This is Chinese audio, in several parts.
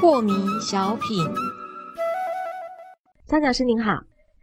破迷小品，张讲师您好，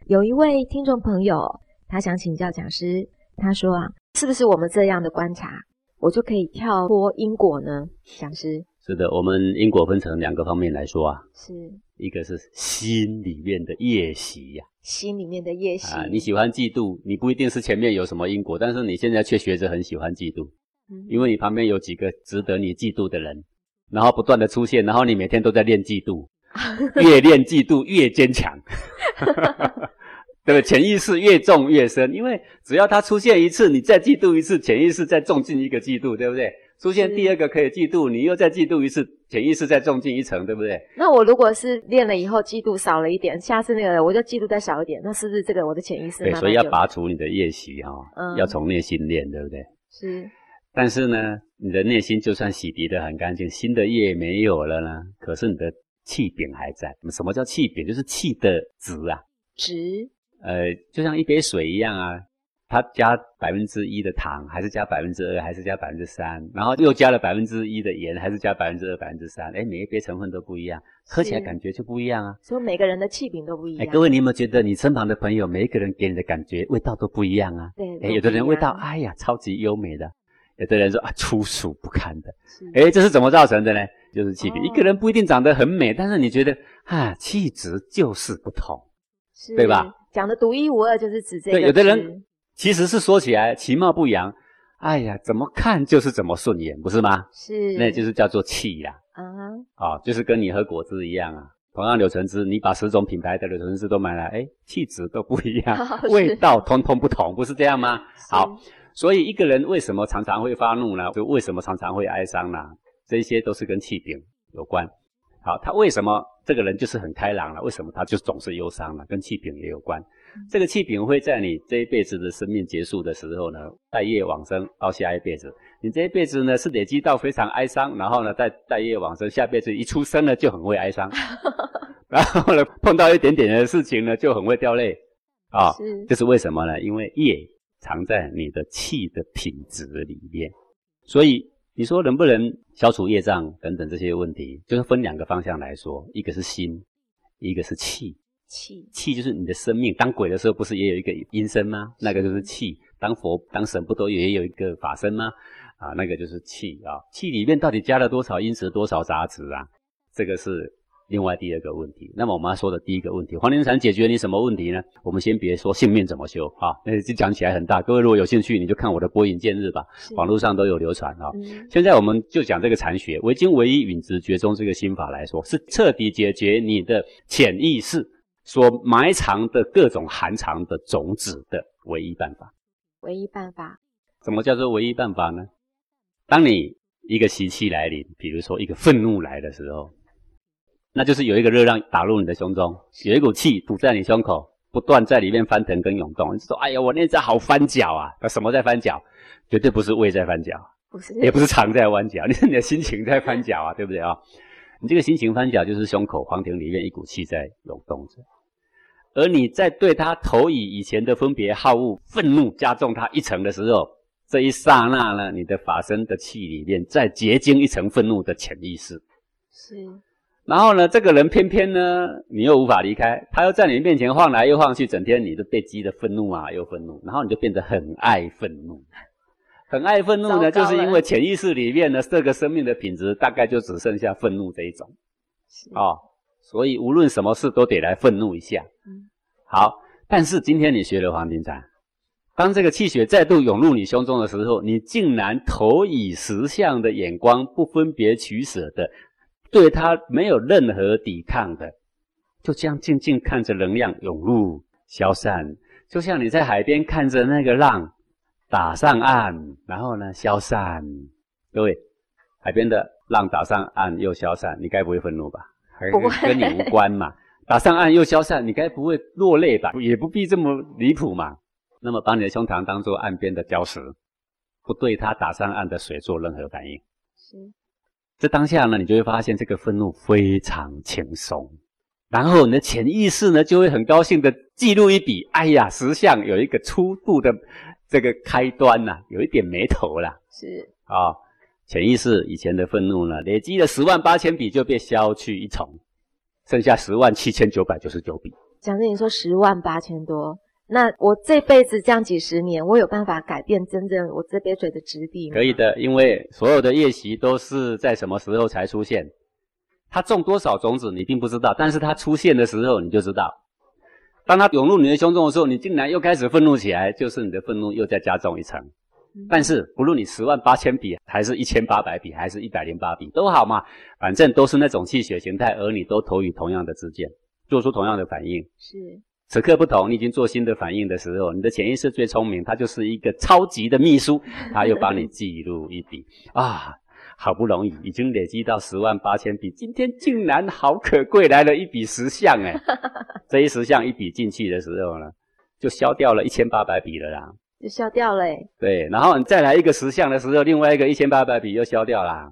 有一位听众朋友，他想请教讲师，他说啊，是不是我们这样的观察，我就可以跳脱因果呢？讲师，是的，我们因果分成两个方面来说啊，是。一个是心里面的业习呀、心里面的业习，啊，你喜欢嫉妒，你不一定是前面有什么因果，但是你现在却学着很喜欢嫉妒，嗯。因为你旁边有几个值得你嫉妒的人，然后不断的出现，然后你每天都在练嫉妒，越练嫉妒越坚强，对不对？潜意识越重越深，因为只要他出现一次，你再嫉妒一次，潜意识再重进一个嫉妒，对不对？出现第二个可以嫉妒，你又再嫉妒一次，潜意识再重进一层，对不对？那我如果是练了以后嫉妒少了一点，下次那个我就嫉妒再少一点，那是不是这个我的潜意识对，所以要拔除你的业习哈、嗯要从内心练，对不对？是但是呢，你的内心就算洗涤的很干净，新的业没有了呢，可是你的气柄还在。什么叫气柄？就是气的值啊，值呃，就像一杯水一样啊，它加百分之一的糖，还是加百分之二，还是加百分之三，然后又加了百分之一的盐，还是加百分之二、百分之三，哎，每一杯成分都不一样，喝起来感觉就不一样啊。所以每个人的气品都不一样哎，样。各位，你有没有觉得你身旁的朋友，每一个人给你的感觉味道都不一样啊？对，哎，有的人味道，哎呀，超级优美的；有的人说啊，粗俗不堪的。是哎，这是怎么造成的呢？就是气品。哦一个人不一定长得很美，但是你觉得啊，气质就是不同。是对吧？讲的独一无二就是指这个对，有的人其实是说起来其貌不扬，哎呀，怎么看就是怎么顺眼，不是吗？是那就是叫做气呀。啊，啊、就是跟你喝果汁一样啊。同样柳橙汁，你把十种品牌的柳橙汁都买来，哎，气质都不一样，味道通通不同，不是这样吗？好，所以一个人为什么常常会发怒呢？就为什么常常会哀伤呢？这些都是跟气病有关。好，他为什么这个人就是很开朗了？为什么他就总是忧伤了？跟气柄也有关。这个气柄会在你这一辈子的生命结束的时候呢，带业往生到下一辈子。你这一辈子呢是累积到非常哀伤，然后呢再带业往生，下辈子一出生呢就很会哀伤，然后呢碰到一点点的事情呢就很会掉泪啊。是这是为什么呢？因为业藏在你的气的品质里面，所以你说能不能消除业障等等这些问题，就是分两个方向来说，一个是心，一个是气。气气就是你的生命，当鬼的时候不是也有一个阴身吗？那个就是气。当佛当神不都也有一个法身吗？啊，那个就是气啊。气里面到底加了多少阴质，多少杂质啊？这个是另外第二个问题。那么我们要说的第一个问题，黄连禅解决你什么问题呢？我们先别说性命怎么修啊，那就讲起来很大。各位如果有兴趣，你就看我的播引见日吧，网络上都有流传啊。嗯现在我们就讲这个禅学，唯经唯一允直觉中这个心法来说，是彻底解决你的潜意识所埋藏的各种含藏的种子的唯一办法。唯一办法什么叫做唯一办法呢？当你一个习气来临，比如说一个愤怒来的时候，那就是有一个热浪打入你的胸中，有一股气堵在你胸口，不断在里面翻腾跟涌动。你说：“哎呀，我那只好翻脚啊！”那什么在翻脚？绝对不是胃在翻脚。不是也不是肠在弯脚，你 是你的心情在翻脚啊，对不对啊？你这个心情翻脚，就是胸口黄庭里面一股气在涌动着，而你在对他投以以前的分别好恶、愤怒加重他一层的时候，这一刹那呢，你的法身的气里面再结晶一层愤怒的潜意识，是然后呢，这个人偏偏呢，你又无法离开，他又在你面前晃来又晃去，整天你都被激得愤怒啊，又愤怒，然后你就变得很爱愤怒。很爱愤怒呢，就是因为潜意识里面呢，这个生命的品质大概就只剩下愤怒这一种是哦，所以无论什么事都得来愤怒一下。嗯好，但是今天你学了黄庭禅，当这个气血再度涌入你胸中的时候，你竟然投以实相的眼光，不分别取舍的，对它没有任何抵抗的，就这样静静看着能量涌入消散，就像你在海边看着那个浪打上岸，然后呢消散。各位，海边的浪打上岸又消散，你该不会愤怒吧？还不会跟你无关嘛。打上岸又消散，你该不会落泪吧？也不必这么离谱嘛。那么把你的胸膛当做岸边的礁石，不对它打上岸的水做任何反应。是这当下呢，你就会发现这个愤怒非常轻松，然后你的潜意识呢就会很高兴的记录一笔，哎呀，实相有一个初步的这个开端呐，有一点眉头啦。是啊，潜意识以前的愤怒呢，累积了十万八千笔就被消去一重，剩下十万七千九百九十九笔。讲师，你说十万八千多，那我这辈子这样几十年，我有办法改变真正我这杯水的质地吗？可以的，因为所有的业习都是在什么时候才出现？它种多少种子你并不知道，但是它出现的时候你就知道。当它涌入你的胸中的时候，你竟然又开始愤怒起来，就是你的愤怒又再加重一层。但是不论你十万八千笔，还是一千八百笔，还是一百零八笔都好嘛，反正都是那种气血形态，而你都投予同样的之见，做出同样的反应。是此刻不同，你已经做新的反应的时候，你的潜意识最聪明，它就是一个超级的秘书，它又帮你记录一笔啊。好不容易已经累积到十万八千笔，今天竟然好可贵，来了一笔十项哎！这一十项一笔进去的时候呢，就消掉了一千八百笔了啦，就消掉了。对，然后你再来一个十项的时候，另外一个一千八百笔又消掉啦。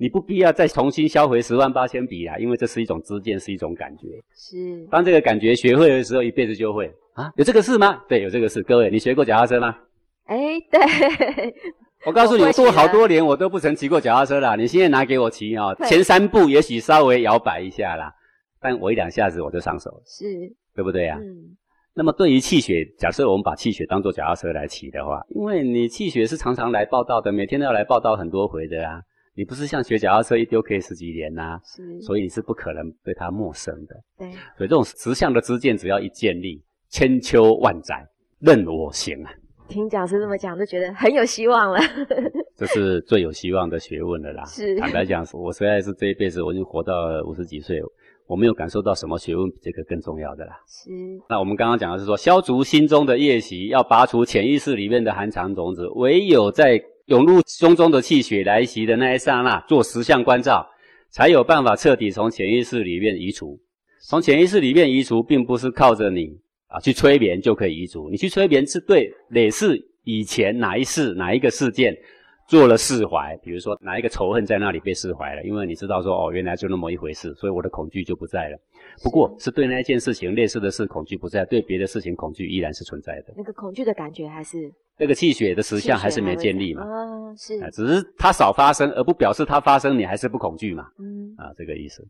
你不必要再重新销回十万八千笔啦，因为这是一种知见，是一种感觉。是，当这个感觉学会的时候，一辈子就会啊。有这个事吗？对，有这个事。各位，你学过脚踏车吗？哎，对。我告诉你，我做好多年，我都不曾骑过脚踏车啦。你现在拿给我骑啊，前三步也许稍微摇摆一下啦，但我一两下子我就上手了，是，对不对啊？嗯。那么对于气血，假设我们把气血当做脚踏车来骑的话，因为你气血是常常来报道的，每天都要来报道很多回的啊。你不是像学脚踏车一丢可以十几年呐，是。所以你是不可能对它陌生的。对。所以这种实相的知见，只要一建立，千秋万载任我行啊。听讲师这么讲，就觉得很有希望了。这是最有希望的学问了啦。是，坦白讲，我实在是这一辈子，我已经活到五十几岁，我没有感受到什么学问比这个更重要的啦。是。那我们刚刚讲的是说，消除心中的业习，要拔除潜意识里面的寒藏种子，唯有在涌入胸中的气血来袭的那一刹那，做十项关照，才有办法彻底从潜意识里面移除。从潜意识里面移除，并不是靠着你。啊，去催眠就可以移除。你去催眠是对累世以前哪一次哪一个事件做了释怀，比如说哪一个仇恨在那里被释怀了，因为你知道说哦，原来就那么一回事，所以我的恐惧就不在了。不过是对那一件事情类似的事恐惧不在，对别的事情恐惧依然是存在的。那个恐惧的感觉还是那个气血的实相还是没建立嘛？啊，是，只是它少发生，而不表示它发生你还是不恐惧嘛？嗯，啊，这个意思。